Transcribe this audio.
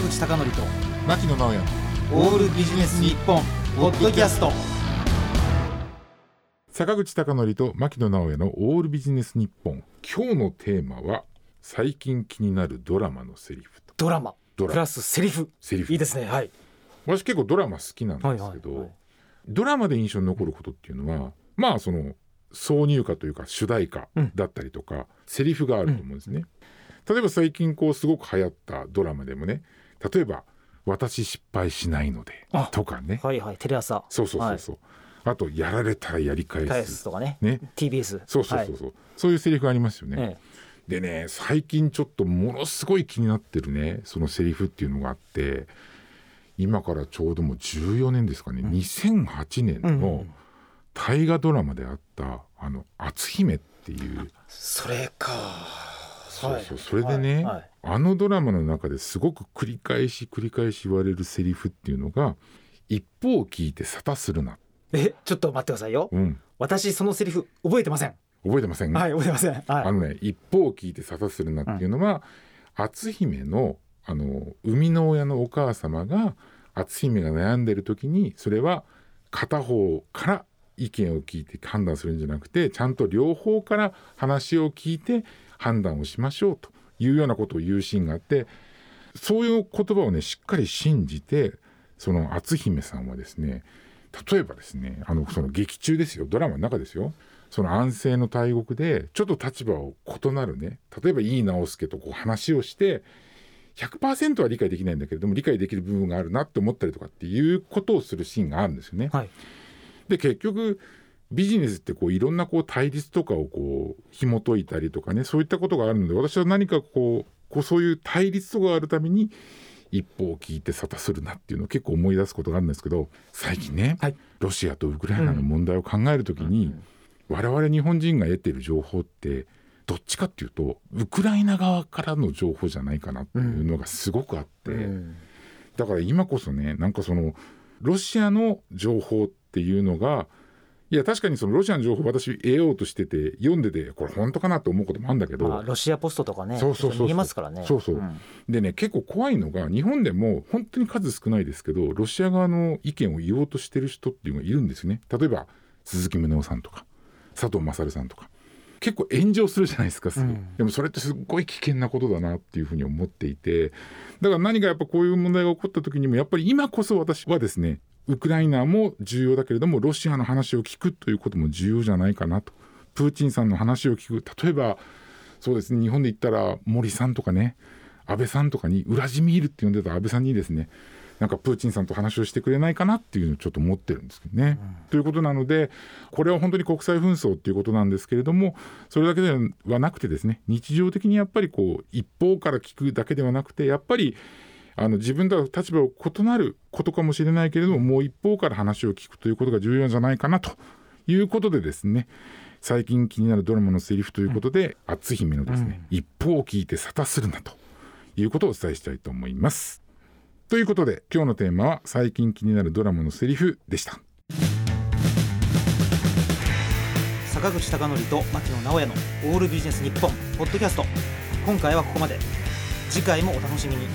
坂口孝則と牧野直哉。オールビジネス日本ポッドキャスト。坂口孝則と牧野直哉のオールビジネス日本。今日のテーマは最近気になるドラマのセリフと。ドラマ。ドラプラスセリフ。セリフ。いいですね。はい。私結構ドラマ好きなんですけど、はいはいはい。ドラマで印象に残ることっていうのはまあその挿入歌というか主題歌だったりとか、セリフがあると思うんですね、例えば最近こうすごく流行ったドラマでもね例えば「私失敗しないのであ」とかね。はいはいテレ朝。そうそうそうそう、あと「やられたらやり返す」返すとかね。ね。TBS そうそうそうそう、そういうセリフがありますよね、はいえ。でね最近ちょっとものすごい気になってるねそのセリフっていうのがあって今からちょうどもう14年ですかね、2008年うんうんうのん。大河ドラマであった「あの篤姫」っていう。それかそうそうそれでね、あのドラマの中ですごく繰り返し繰り返し言われるセリフっていうのが「一方を聞いて沙汰するな。えちょっと待ってくださいよ」うん。私そのセリフ覚えてません。覚えてません、はい覚えてません。はい。あのね一方を聞いて沙汰するなっていうのは、篤姫のあの生みの親のお母様が篤姫が悩んでる時にそれは片方から意見を聞いて判断するんじゃなくてちゃんと両方から話を聞いて判断をしましょうというようなことを言うシーンがあってそういう言葉をねしっかり信じてその篤姫さんはですね例えばですねあのその劇中ですよドラマの中ですよその安政の大国でちょっと立場を異なるね例えば井伊直弼とこう話をして100%は理解できないんだけれども理解できる部分があるなって思ったりとかっていうことをするシーンがあるんですよね。はいで結局ビジネスってこういろんなこう対立とかをこう紐解いたりとかねそういったことがあるので私は何かこうこうそういう対立とかがあるために一歩を聞いて沙汰するなっていうのを結構思い出すことがあるんですけど最近ね、はいロシアとウクライナの問題を考えるときに、我々日本人が得てる情報ってどっちかっていうとウクライナ側からの情報じゃないかなっていうのがすごくあって。うんだから今こそねなんかそのロシアの情報っていうのがいや確かにそのロシアの情報私得ようとしてて読んでてこれ本当かなと思うこともあるんだけど、まあロシアポストとかねそうそうそうそう。見えますからね。そうそう。ん。でね結構怖いのが日本でも本当に数少ないですけどロシア側の意見を言おうとしてる人っていうのがいるんですよね。例えば鈴木宗男さんとか佐藤勝さんとか。結構炎上するじゃないですかうん。でもそれってすっごい危険なことだなっていうふうに思っていて。だから何かやっぱこういう問題が起こった時にもやっぱり今こそ私はですねウクライナも重要だけれどもロシアの話を聞くということも重要じゃないかなと。プーチンさんの話を聞く。例えばそうですね日本で言ったら森さんとかね安倍さんとかにウラジミールって呼んでた安倍さんにですねなんかプーチンさんと話をしてくれないかなっていうのをちょっと思ってるんですけどね。ということなのでこれは本当に国際紛争っていうことなんですけれどもそれだけではなくてですね日常的にやっぱりこう一方から聞くだけではなくてやっぱりあの自分とは立場を異なることかもしれないけれどももう一方から話を聞くということが重要じゃないかなということでですね。最近気になるドラマのセリフということで、篤姫のですね、一方を聞いて沙汰するなということをお伝えしたいと思います。ということで今日のテーマは最近気になるドラマのセリフでした。坂口孝則と牧野直哉のオールビジネス日本ポッドキャスト。今回はここまで。次回もお楽しみに